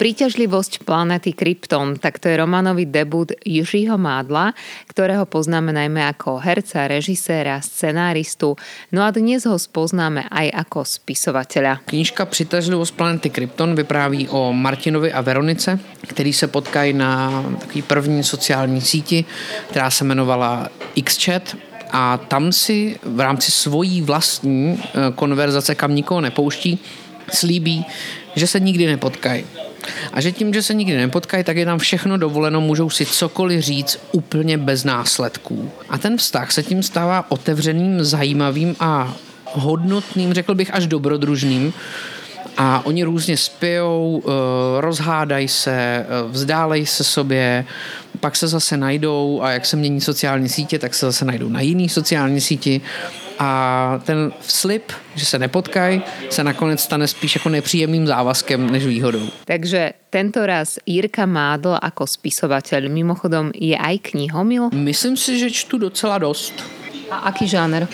Príťažlivosť planety Krypton, tak to je románový debut Jiřího Mádla, ktorého poznáme najmä ako herca, režiséra, scenáristu, no a dnes ho spoznáme aj ako spisovateľa. Knížka Přitažlivost planety Krypton vypráví o Martinovi a Veronice, který se potkají na takový první sociální síti, která se jmenovala XChat a tam si v rámci svojí vlastní eh, konverzace, kam nikoho nepouští, slíbí, že se nikdy nepotkají. A že tím, že se nikdy nepotkají, tak je tam všechno dovoleno, můžou si cokoliv říct úplně bez následků. A ten vztah se tím stává otevřeným, zajímavým a hodnotným, řekl bych až dobrodružným. A oni různě spijou, eh, rozhádají se, eh, vzdálejí se sobě, pak se zase najdou a jak se mění sociální sítě, tak se zase najdou na jiný sociální síti a ten slib, že se nepotkají, se nakonec stane spíš jako nepříjemným závazkem než výhodou. Takže tento raz Jirka Mádl ako spisovateľ mimochodom je aj knihomil? Myslím si, že čtu docela dost. A aký žáner?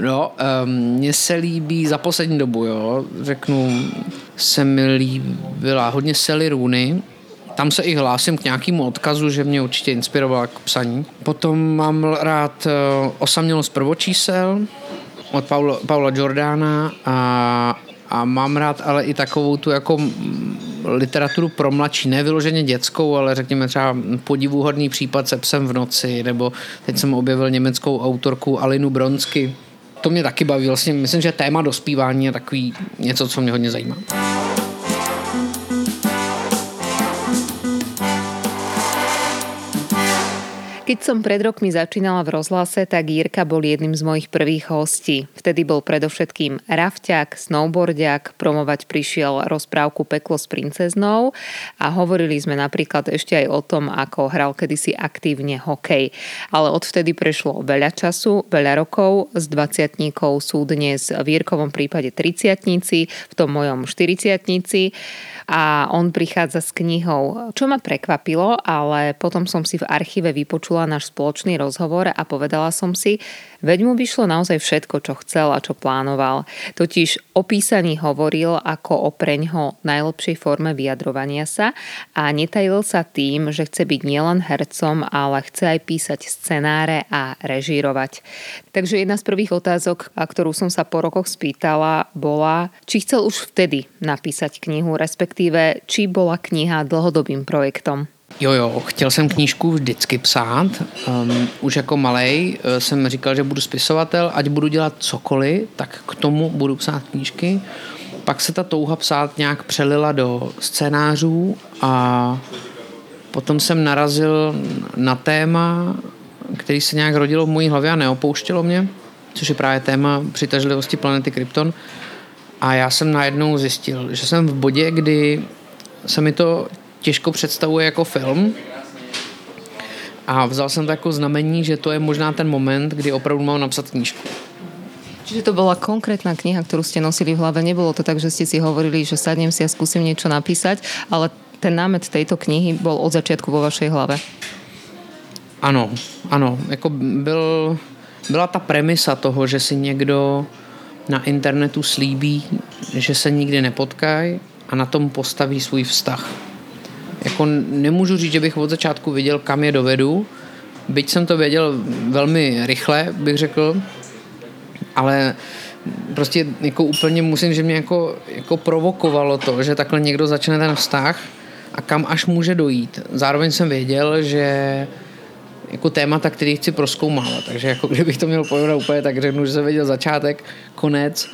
No, um, mně se líbí za poslední dobu, jo, řeknu, se mi líbila hodně Sally Rooney, tam se i hlásím k nějakému odkazu, že mě určitě inspirovala k psaní. Potom mám rád uh, Osamělost prvočísel od Paula, Paula Jordana a, a mám rád ale i takovou tu jako literaturu pro mladší, ne vyloženě dětskou, ale řekněme třeba podivuhodný případ se psem v noci, nebo teď jsem objevil německou autorku Alinu Bronsky. To mě taky baví, vlastně myslím, že téma dospívání je takový něco, co mě hodně zajímá. Keď som pred rokmi začínala v rozhlase, tak Jirka bol jedným z mojich prvých hostí. Vtedy bol predovšetkým rafťák, snowboardiak, promovať prišiel rozprávku Peklo s princeznou a hovorili sme napríklad ešte aj o tom, ako hral kedysi aktívne hokej. Ale odvtedy prešlo veľa času, veľa rokov. Z 20 sú dnes v Jirkovom prípade 30 v tom mojom 40 a on prichádza s knihou, čo ma prekvapilo, ale potom som si v archíve vypočula náš spoločný rozhovor a povedala som si, Veď mu vyšlo naozaj všetko, čo chcel a čo plánoval. Totiž o písaní hovoril ako o preňho najlepšej forme vyjadrovania sa a netajil sa tým, že chce byť nielen hercom, ale chce aj písať scenáre a režírovať. Takže jedna z prvých otázok, ktorú som sa po rokoch spýtala, bola, či chcel už vtedy napísať knihu, respektíve či bola kniha dlhodobým projektom. Jo, jo, chtěl jsem knížku vždycky psát. Um, už jako malej uh, jsem říkal, že budu spisovatel, ať budu dělat cokoliv, tak k tomu budu psát knížky. Pak se ta touha psát nějak přelila do scénářů a potom jsem narazil na téma, který se nějak rodilo v mojí hlavě a neopouštělo mě, což je právě téma přitažlivosti planety Krypton. A já jsem najednou zjistil, že jsem v bodě, kdy se mi to těžko představuje jako film. A vzal jsem to jako znamení, že to je možná ten moment, kdy opravdu mám napsat knížku. Čiže to bola konkrétna kniha, ktorú ste nosili v hlave. Nebolo to tak, že ste si hovorili, že sadnem si a skúsim niečo napísať, ale ten námet tejto knihy bol od začiatku vo vašej hlave. Ano, ano. Jako byl, byla ta premisa toho, že si někdo na internetu slíbí, že se nikdy nepotkají a na tom postaví svůj vztah jako nemůžu říct, že bych od začátku viděl, kam je dovedu, byť jsem to věděl velmi rychle, bych řekl, ale prostě jako úplně musím, že mě jako, jako provokovalo to, že takhle někdo začne ten vztah a kam až může dojít. Zároveň jsem věděl, že jako témata, který chci proskoumávat. Takže jako kdybych to měl pojmenovat úplně, tak řeknu, že jsem věděl začátek, konec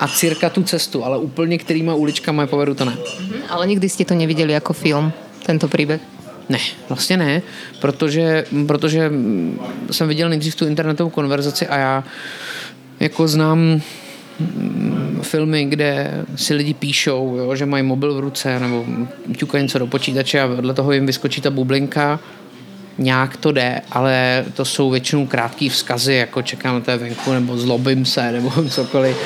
a cirka tu cestu, ale úplně kterýma uličkama povedu to ne. Mm-hmm. Ale nikdy jste to neviděli jako film, tento příběh? Ne, vlastně ne, protože, protože jsem viděl nejdřív tu internetovou konverzaci a já jako znám mm, filmy, kde si lidi píšou, jo, že mají mobil v ruce nebo ťukají něco do počítače a vedle toho jim vyskočí ta bublinka nějak to jde, ale to jsou většinou krátké vzkazy, jako čekám na té venku, nebo zlobím se, nebo cokoliv.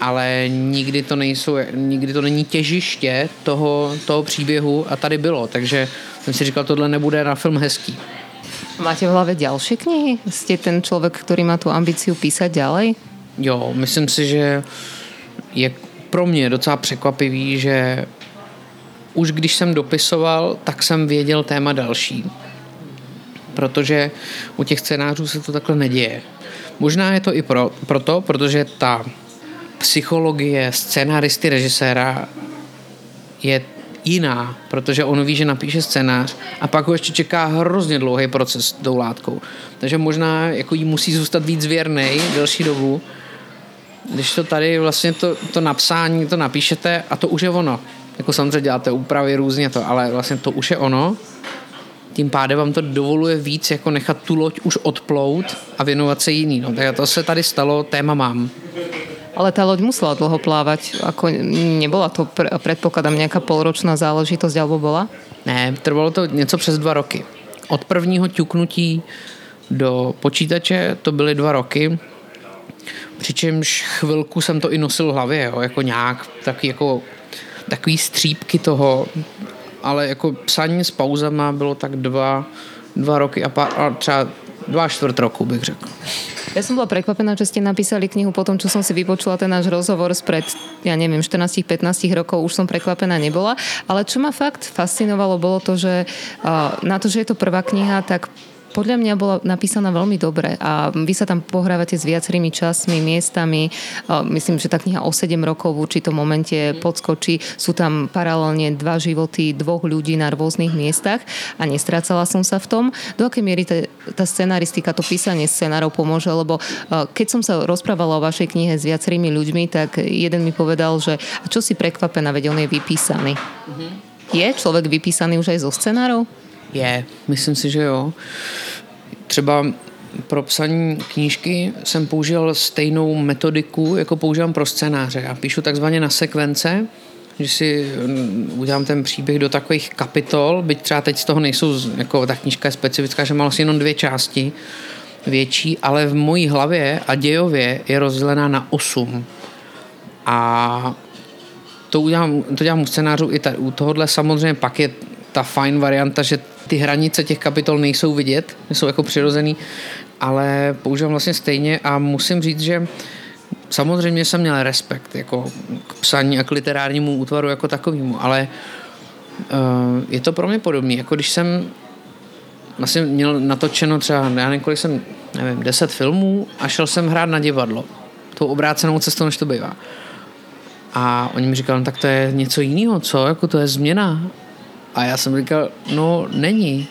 Ale nikdy to, nejsou, nikdy to není těžiště toho, toho příběhu a tady bylo, takže jsem si říkal, tohle nebude na film hezký. Máte v hlave další knihy? Jste ten člověk, který má tu ambici písať ďalej? Jo, myslím si, že je pro mě docela překvapivý, že už když jsem dopisoval, tak jsem věděl téma další. Protože u těch scénářů se to takhle neděje. Možná je to i pro, proto, protože ta psychologie scénáristy, režiséra je jiná, protože on ví, že napíše scénář a pak ho ještě čeká hrozně dlouhý proces s tou látkou. Takže možná jako jí musí zůstat víc věrnej delší dobu, když to tady vlastně to, to napsání, to napíšete a to už je ono. Jako samozřejmě děláte úpravy různě to, ale vlastně to už je ono. Tím pádem vám to dovoluje víc jako nechat tu loď už odplout a věnovat se jiný. No, tak to se tady stalo, téma mám. Ale ta loď musela dlho plávať. Ako nebola to, predpokladám, nějaká polročná záležitost, alebo bola? Ne, trvalo to něco přes dva roky. Od prvního ťuknutí do počítače to byly dva roky. Přičemž chvilku jsem to i nosil v hlavě, jo, jako nějak, taky jako takový střípky toho, ale jako psaní s pauzama bylo tak dva, dva roky a, pár, a třeba dva čtvrt roku bych řekl. Ja som bola prekvapená, že ste napísali knihu po tom, čo som si vypočula ten náš rozhovor spred, ja neviem, 14-15 rokov, už som prekvapená nebola. Ale čo ma fakt fascinovalo, bolo to, že na to, že je to prvá kniha, tak podľa mňa bola napísaná veľmi dobre a vy sa tam pohrávate s viacerými časmi, miestami. Myslím, že tá kniha o 7 rokov v určitom momente podskočí. Sú tam paralelne dva životy dvoch ľudí na rôznych miestach a nestrácala som sa v tom. Do akej miery tá, tá scenaristika, to písanie scenárov pomôže, lebo keď som sa rozprávala o vašej knihe s viacerými ľuďmi, tak jeden mi povedal, že a čo si prekvapená, veď on je vypísaný. Mm-hmm. Je člověk vypísaný už aj zo scenárov? Je, myslím si, že jo. Třeba pro psaní knížky jsem použil stejnou metodiku, jako používám pro scénáře. Já píšu takzvaně na sekvence, že si mm, udělám ten příběh do takových kapitol, byť třeba teď z toho nejsou, jako ta knížka je specifická, že má vlastně jenom dvě části větší, ale v mojí hlavě a dějově je rozdělená na osm. A to, udělám, to dělám u scénářů i tady. U tohohle samozřejmě pak je ta fajn varianta, že ty hranice těch kapitol nejsou vidět, jsou jako přirozený, ale používám vlastně stejně a musím říct, že samozřejmě jsem měl respekt jako k psaní a k literárnímu útvaru jako takovému, ale uh, je to pro mě podobné, jako když jsem vlastně měl natočeno třeba, já nevím, kolik jsem, nevím, deset filmů a šel jsem hrát na divadlo. Tou obrácenou cestou, než to bývá. A oni mi říkali, no, tak to je něco jiného, co? Jako to je změna. A já jsem říkal, no není.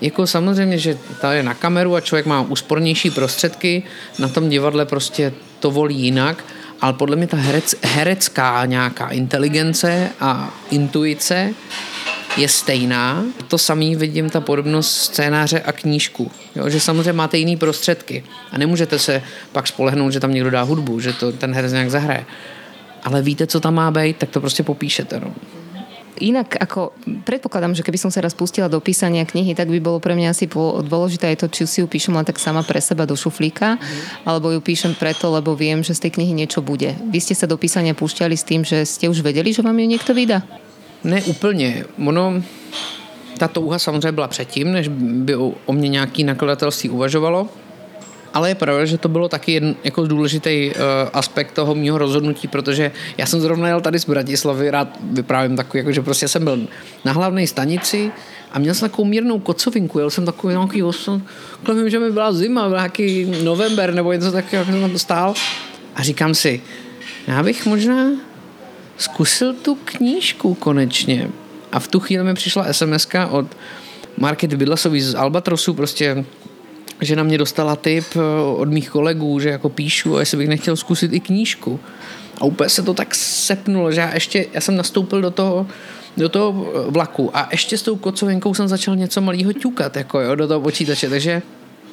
Jako samozřejmě, že ta je na kameru a člověk má úspornější prostředky, na tom divadle prostě to volí jinak, ale podle mě ta herec, herecká nějaká inteligence a intuice je stejná. To samý vidím ta podobnost scénáře a knížku. Jo, že samozřejmě máte jiný prostředky a nemůžete se pak spolehnout, že tam někdo dá hudbu, že to ten herec nějak zahraje. Ale víte, co tam má být, tak to prostě popíšete. No. Inak ako predpokladám, že keby som sa raz pustila do písania knihy, tak by bolo pre mňa asi dôležité aj to, či si ju píšem len tak sama pre seba do šuflíka, mm. alebo ju píšem preto, lebo viem, že z tej knihy niečo bude. Vy ste sa do písania púšťali s tým, že ste už vedeli, že vám ju niekto vydá? Ne úplně. Ono, ta touha samozřejmě byla předtím, než by o mě nějaký nakladatelství uvažovalo. Ale je pravda, že to bylo taky jeden jako důležitý uh, aspekt toho mého rozhodnutí, protože já jsem zrovna jel tady z Bratislavy, rád vyprávím takový, jako, že prostě jsem byl na hlavné stanici a měl jsem takovou mírnou kocovinku, jel jsem takový nějaký osm, vím, že mi byla zima, byl nějaký november nebo něco takového, jak jsem tam stál a říkám si, já bych možná zkusil tu knížku konečně. A v tu chvíli mi přišla sms od Market Bydlasový z Albatrosu, prostě že na mě dostala tip eh, od mých kolegů, že jako píšu a jestli bych nechtěl zkusit i knížku. A úplně se to tak sepnulo, že já ještě, já jsem nastoupil do toho, do toho vlaku a ještě s tou kocovinkou jsem začal něco malého ťukat jako jo, do toho počítače, takže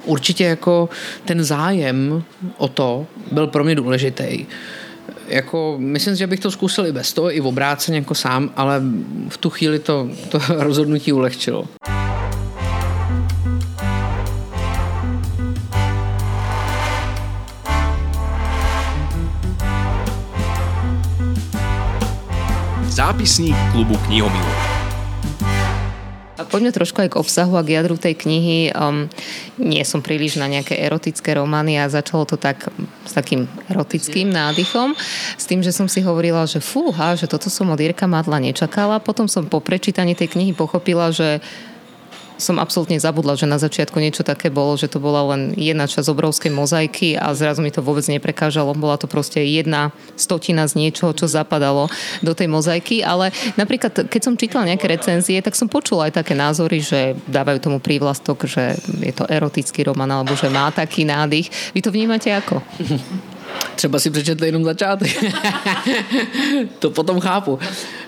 určitě jako ten zájem o to byl pro mě důležitý. Jako, myslím, že bych to zkusil i bez toho, i v obráceně jako sám, ale v tu chvíli to, to rozhodnutí ulehčilo. Zápisník klubu knihomilov. Poďme trošku aj k obsahu a k jadru tej knihy. Um, nie som príliš na nejaké erotické romány a začalo to tak s takým erotickým nádychom. S tým, že som si hovorila, že fúha, že toto som od Jirka Madla nečakala. Potom som po prečítaní tej knihy pochopila, že som absolútne zabudla, že na začiatku niečo také bolo, že to bola len jedna časť obrovskej mozaiky a zrazu mi to vôbec neprekážalo. Bola to proste jedna stotina z niečoho, čo zapadalo do tej mozaiky, ale napríklad, keď som čítala nejaké recenzie, tak som počula aj také názory, že dávajú tomu prívlastok, že je to erotický román alebo že má taký nádych. Vy to vnímate ako? Třeba si přečetli jenom začátek. to potom chápu.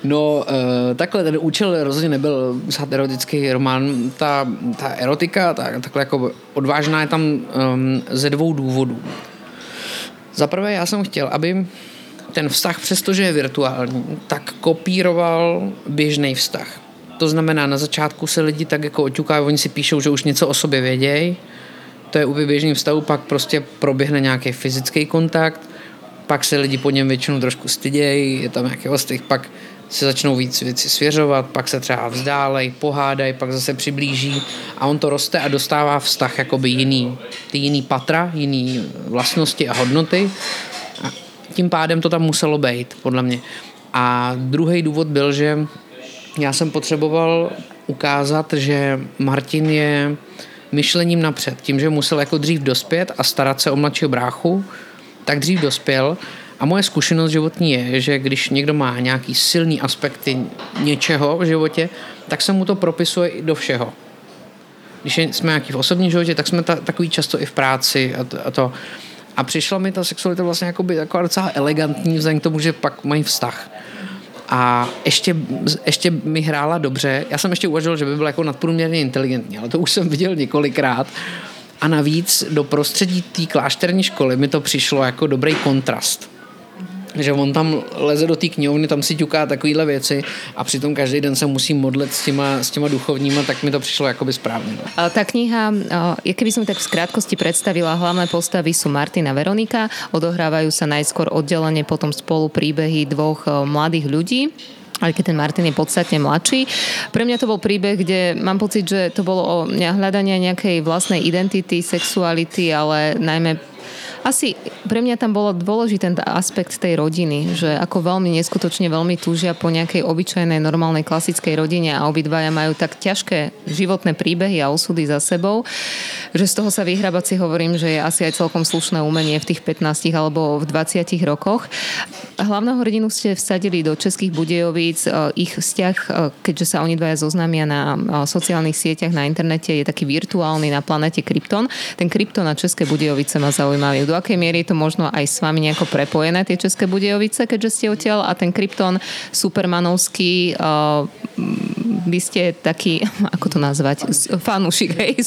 No, e, takhle ten účel rozhodně nebyl psát erotický román. Ta, ta erotika, ta, takhle jako odvážná je tam um, ze dvou důvodů. Za prvé já jsem chtěl, aby ten vztah, přestože je virtuální, tak kopíroval běžný vztah. To znamená, na začátku se lidi tak jako oťukají, oni si píšou, že už něco o sobě vědějí, to je u běžným vztahu, pak prostě proběhne nějaký fyzický kontakt, pak se lidi po něm většinou trošku stydějí, je tam nějaký ostych, pak se začnou víc věci svěřovat, pak se třeba vzdálej, pohádají, pak zase přiblíží a on to roste a dostává vztah jakoby jiný, ty jiný patra, jiný vlastnosti a hodnoty a tím pádem to tam muselo být, podle mě. A druhý důvod byl, že já jsem potřeboval ukázat, že Martin je myšlením napřed. Tím, že musel jako dřív dospět a starat se o mladšího bráchu, tak dřív dospěl a moje zkušenost životní je, že když někdo má nějaký silný aspekty něčeho v životě, tak se mu to propisuje i do všeho. Když jsme nějaký v osobním životě, tak jsme ta, takový často i v práci a to. A, to. a přišla mi ta sexualita vlastně jako by taková docela elegantní vzhledem k tomu, že pak mají vztah a ještě, ještě mi hrála dobře. Já jsem ještě uvažoval, že by byl jako nadprůměrně inteligentní, ale to už jsem viděl několikrát. A navíc do prostředí té klášterní školy mi to přišlo jako dobrý kontrast že on tam leze do té knihovny, tam si ťuká takovéhle věci a přitom každý den se musí modlit s těma, s těma duchovníma, tak mi to přišlo jakoby správně. No. Tá kniha, keby som tak v skrátkosti predstavila, hlavné postavy sú Martina a Veronika, odohrávajú sa najskôr oddelenie, potom spolu príbehy dvoch mladých ľudí aj keď ten Martin je podstatne mladší. Pre mňa to bol príbeh, kde mám pocit, že to bolo o hľadania nejakej vlastnej identity, sexuality, ale najmä asi pre mňa tam bolo dôležitý ten aspekt tej rodiny, že ako veľmi neskutočne veľmi túžia po nejakej obyčajnej, normálnej, klasickej rodine a obidvaja majú tak ťažké životné príbehy a osudy za sebou, že z toho sa vyhrabať si hovorím, že je asi aj celkom slušné umenie v tých 15 alebo v 20 rokoch. Hlavného hrdinu ste vsadili do Českých Budejovíc. E, ich vzťah, e, keďže sa oni dvaja zoznámia na e, sociálnych sieťach, na internete, je taký virtuálny na planete Krypton. Ten Krypton a České Budejovice ma zaujímajú do akej miery je to možno aj s vami nejako prepojené, tie České Budejovice, keďže ste odtiaľ a ten Krypton supermanovský, uh, vy ste taký, ako to nazvať, fanúšik, hej,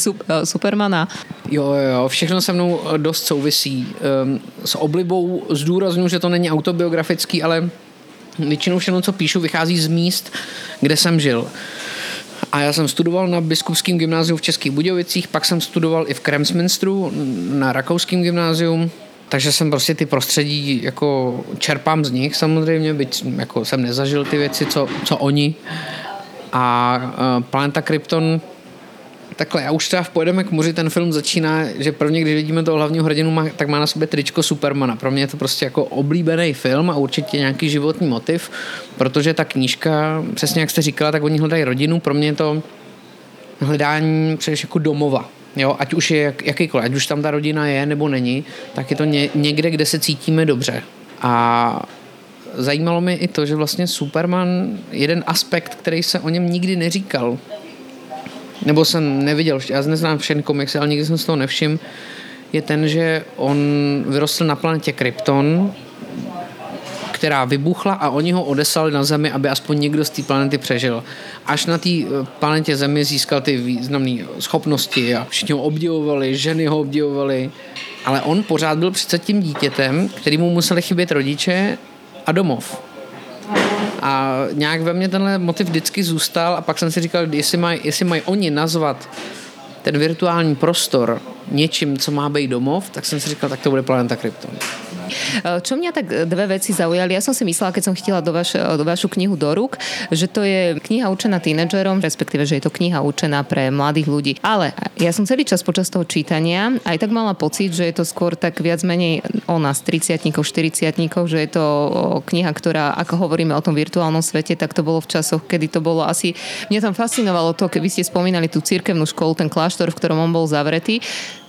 Supermana? Jo, jo, všechno se mnou dost souvisí. Um, s oblibou zdůraznuju, že to není autobiografický, ale většinou všechno, co píšu, vychází z míst, kde jsem žil. A já jsem studoval na biskupském gymnáziu v Českých Budějovicích, pak jsem studoval i v Kremsminstru na rakouském gymnáziu, takže jsem prostě ty prostředí jako čerpám z nich samozřejmě, byť jako jsem nezažil ty věci, co, co oni. A uh, Planeta Krypton Takhle, já už třeba v Pojedeme k moři, ten film začíná, že prvně, když vidíme toho hlavního hrdinu, má, tak má na sobě tričko Supermana. Pro mě je to prostě jako oblíbený film a určitě nějaký životní motiv, protože ta knížka, přesně jak jste říkala, tak oni hledají rodinu, pro mě je to hledání především jako domova. Jo, ať už je jak, jakýkoliv, ať už tam ta rodina je nebo není, tak je to ně, někde, kde se cítíme dobře. A zajímalo mě i to, že vlastně Superman, jeden aspekt, který se o něm nikdy neříkal, nebo jsem neviděl, já neznám všechny komiksy, ale nikdy jsem z toho nevšiml, je ten, že on vyrostl na planetě Krypton, která vybuchla a oni ho odeslali na Zemi, aby aspoň někdo z té planety přežil. Až na té eh, planetě Zemi získal ty významné schopnosti a všichni ho obdivovali, ženy ho obdivovali, ale on pořád byl přece tím dítětem, kterýmu museli chybět rodiče a domov. A nějak ve mně tenhle motiv vždycky zůstal a pak jsem si říkal, jestli mají jestli maj oni nazvat ten virtuální prostor něčím, co má být domov, tak jsem si říkal, tak to bude Planeta Krypton. Čo mňa tak dve veci zaujali, ja som si myslela, keď som chytila do, vaš, do vašu knihu do rúk, že to je kniha určená tínedžerom, respektíve, že je to kniha určená pre mladých ľudí. Ale ja som celý čas počas toho čítania aj tak mala pocit, že je to skôr tak viac menej o nás, 30 40 že je to kniha, ktorá, ako hovoríme o tom virtuálnom svete, tak to bolo v časoch, kedy to bolo asi... Mňa tam fascinovalo to, keď vy ste spomínali tú cirkevnú školu, ten kláštor, v ktorom on bol zavretý,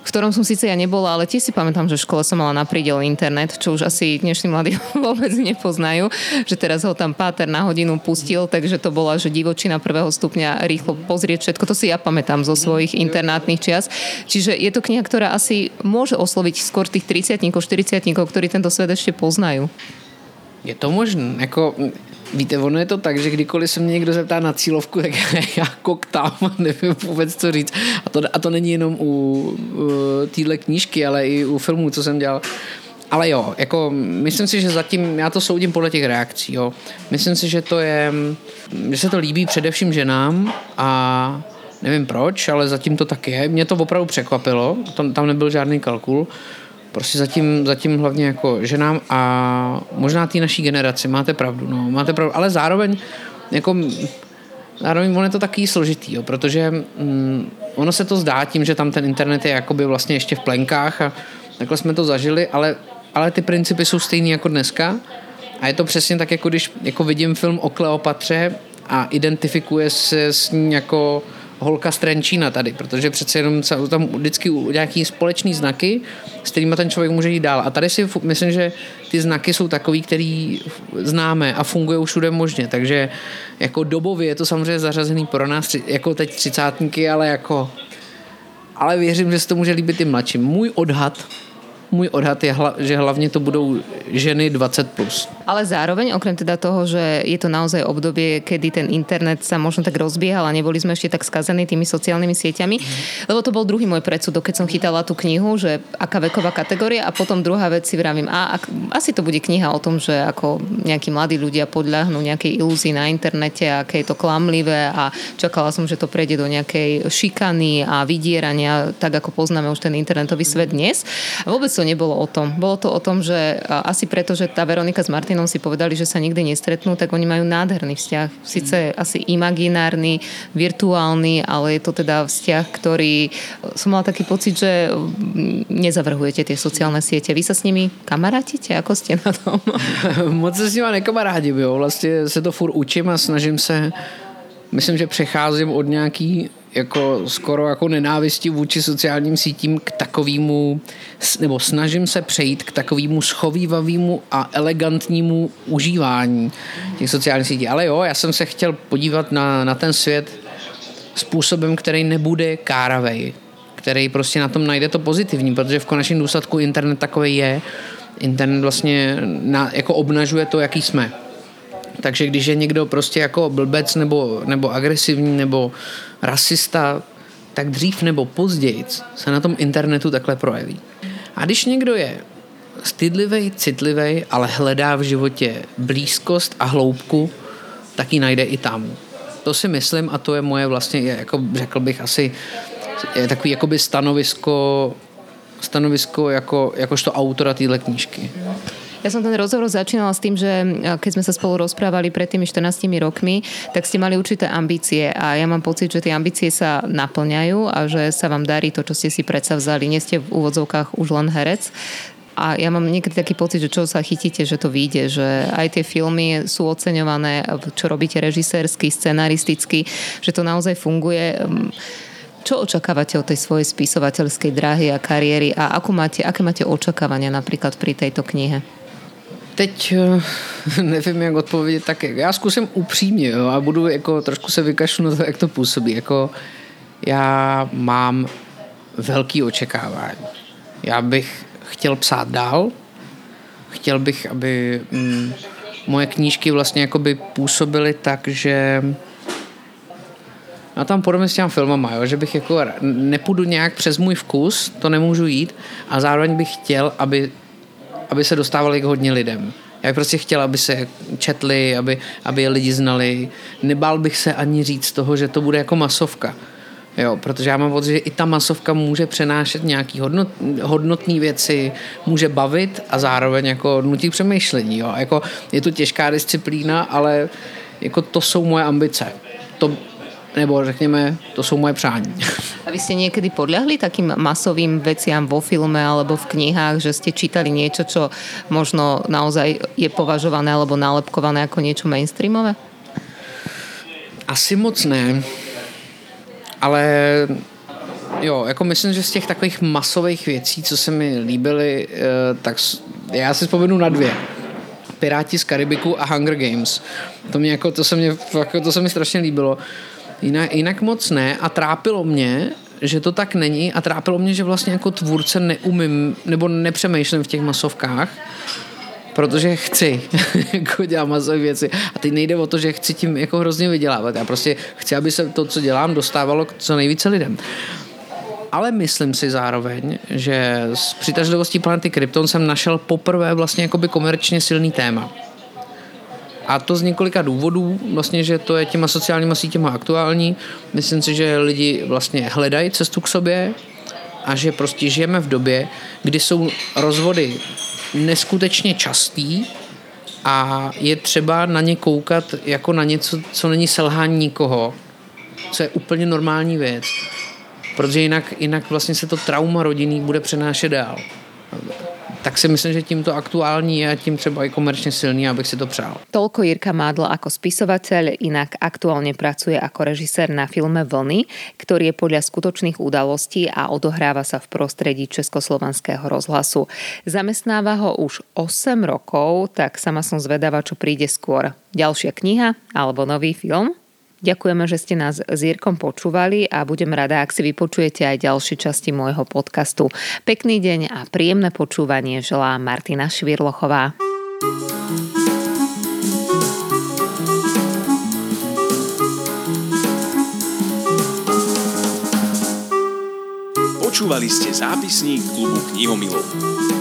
v ktorom som síce ja nebola, ale tiež si pamätám, že v škole som mala na prídel internet, čo už asi dnešní mladí vôbec nepoznajú, že teraz ho tam Páter na hodinu pustil, takže to bola, že divočina prvého stupňa rýchlo pozrieť všetko. To si ja pamätám zo svojich internátnych čias. Čiže je to kniha, ktorá asi môže osloviť skôr tých 30 40 ktorí tento svet ešte poznajú. Je to možné. Jako, víte, ono je to tak, že kdykoliv se mě někdo zeptá na cílovku, tak já koktám a nevím vůbec, co říct. A to, a to není jenom u, u téhle knížky, ale i u filmů, co jsem dělal. Ale jo, jako myslím si, že zatím, já to soudím podle těch reakcí, jo. Myslím si, že to je, že se to líbí především ženám a nevím proč, ale zatím to tak je. Mě to opravdu překvapilo, tam, tam nebyl žádný kalkul prostě zatím, zatím hlavně jako ženám a možná té naší generaci, máte pravdu, no, máte pravdu, ale zároveň jako Zároveň on je to taky složitý, jo, protože mm, ono se to zdá tím, že tam ten internet je jakoby vlastně ještě v plenkách a takhle jsme to zažili, ale, ale ty principy jsou stejný jako dneska. A je to přesně tak, jako když jako vidím film o Kleopatře a identifikuje se s ní jako holka z Trenčína tady, protože přece jenom tam vždycky nějaký společný znaky, s kterými ten člověk může jít dál. A tady si myslím, že ty znaky jsou takový, který známe a fungují všude možně, takže jako dobově je to samozřejmě zařazený pro nás, jako teď třicátníky, ale jako ale věřím, že se to může líbit i mladším. Můj odhad můj odhad je, že hlavně to budou ženy 20+. Plus. Ale zároveň, okrem teda toho, že je to naozaj obdobie, kedy ten internet sa možno tak rozbiehal a neboli sme ešte tak skazení tými sociálnymi sieťami, lebo to bol druhý môj predsudok, keď som chytala tú knihu, že aká veková kategória a potom druhá vec si vravím, a ak, asi to bude kniha o tom, že ako nejakí mladí ľudia podľahnú nejakej ilúzii na internete, aké je to klamlivé a čakala som, že to prejde do nejakej šikany a vydierania, tak ako poznáme už ten internetový svet dnes. A vôbec to nebolo o tom. Bolo to o tom, že asi preto, že tá Veronika s Martinom si povedali, že sa nikdy nestretnú, tak oni majú nádherný vzťah. Sice mm. asi imaginárny, virtuálny, ale je to teda vzťah, ktorý som mala taký pocit, že nezavrhujete tie sociálne siete. Vy sa s nimi kamarátite? Ako ste na tom? Moc se s nimi nekamarádím, jo. Vlastně se to furt učím a snažím se myslím, že přecházím od nějaký jako skoro jako nenávisti vůči sociálním sítím k takovému, nebo snažím se přejít k takovému schovývavému a elegantnímu užívání těch sociálních sítí. Ale jo, já jsem se chtěl podívat na, na ten svět způsobem, který nebude káravej, který prostě na tom najde to pozitivní, protože v konečném důsledku internet takový je. Internet vlastně na, jako obnažuje to, jaký jsme. Takže když je někdo prostě jako blbec nebo, nebo agresivní nebo rasista, tak dřív nebo později se na tom internetu takhle projeví. A když někdo je stydlivý, citlivý, ale hledá v životě blízkost a hloubku, tak ji najde i tam. To si myslím a to je moje vlastně, jako řekl bych asi, je takový jakoby stanovisko, stanovisko jako, jakožto autora téhle knížky. Ja som ten rozhovor začínala s tým, že keď sme sa spolu rozprávali pred tými 14 rokmi, tak ste mali určité ambície a ja mám pocit, že tie ambície sa naplňajú a že sa vám darí to, čo ste si predsa vzali. Nie ste v úvodzovkách už len herec, a ja mám niekedy taký pocit, že čo sa chytíte, že to vyjde, že aj tie filmy sú oceňované, čo robíte režisérsky, scenaristicky, že to naozaj funguje. Čo očakávate od tej svojej spisovateľskej dráhy a kariéry a ako máte, aké máte očakávania napríklad pri tejto knihe? Teď eh, nevím, jak odpovědět, tak já zkusím upřímně jo, a budu jako trošku se vykašlu na to, jak to působí. Jako já mám velký očekávání. Já bych chtěl psát dál, chtěl bych, aby mm, moje knížky vlastně jakoby působily tak, že a tam podobně s těma filmama, jo, že bych jako nepůjdu nějak přes můj vkus, to nemůžu jít a zároveň bych chtěl, aby aby se dostávali k hodně lidem. Já bych prostě chtěl, aby se četli, aby, aby je lidi znali. Nebál bych se ani říct toho, že to bude jako masovka. Jo, protože já mám pocit, že i ta masovka může přenášet nějaký hodnot, hodnotné věci, může bavit a zároveň jako nutí přemýšlení. Jo. Jako, je to těžká disciplína, ale jako to jsou moje ambice. To, nebo řekněme, to jsou moje přání. A vy ste niekedy podľahli takým masovým veciam vo filme alebo v knihách, že ste čítali niečo, čo možno naozaj je považované alebo nálepkované ako niečo mainstreamové? Asi moc ne, ale jo, jako myslím, že z těch takových masových věcí, co se mi líbily, eh, tak já si vzpomenu na dvě. Piráti z Karibiku a Hunger Games. To, mě jako, to, se mě, jako, to se mi strašně líbilo. Jinak, jinak moc ne a trápilo mě, že to tak není a trápilo mě, že vlastně jako tvůrce neumím nebo nepřemýšlím v těch masovkách, protože chci jako dělat masové věci. A teď nejde o to, že chci tím jako hrozně vydělávat. Já prostě chci, aby se to, co dělám, dostávalo k co nejvíce lidem. Ale myslím si zároveň, že s přitažlivostí planety Krypton jsem našel poprvé vlastně jakoby komerčně silný téma a to z několika důvodů, vlastně, že to je těma sociálníma sítěma aktuální. Myslím si, že lidi vlastně hledají cestu k sobě a že prostě žijeme v době, kdy jsou rozvody neskutečně častý a je třeba na ně koukat jako na něco, co není selhání nikoho, co je úplně normální věc. Protože jinak, jinak vlastně se to trauma rodinný bude přenášet dál tak si myslím, že tímto aktuální je a tím třeba i komerčně silný, abych si to přál. Tolko Jirka Mádl ako spisovateľ, inak aktuálne pracuje ako režisér na filme Vlny, ktorý je podľa skutočných udalostí a odohráva sa v prostredí Československého rozhlasu. Zamestnáva ho už 8 rokov, tak sama som zvedavá, čo príde skôr. Ďalšia kniha alebo nový film? Ďakujeme, že ste nás s Jirkom počúvali a budem rada, ak si vypočujete aj ďalšie časti môjho podcastu. Pekný deň a príjemné počúvanie želá Martina Švirlochová. Počúvali ste zápisník klubu knihomilov.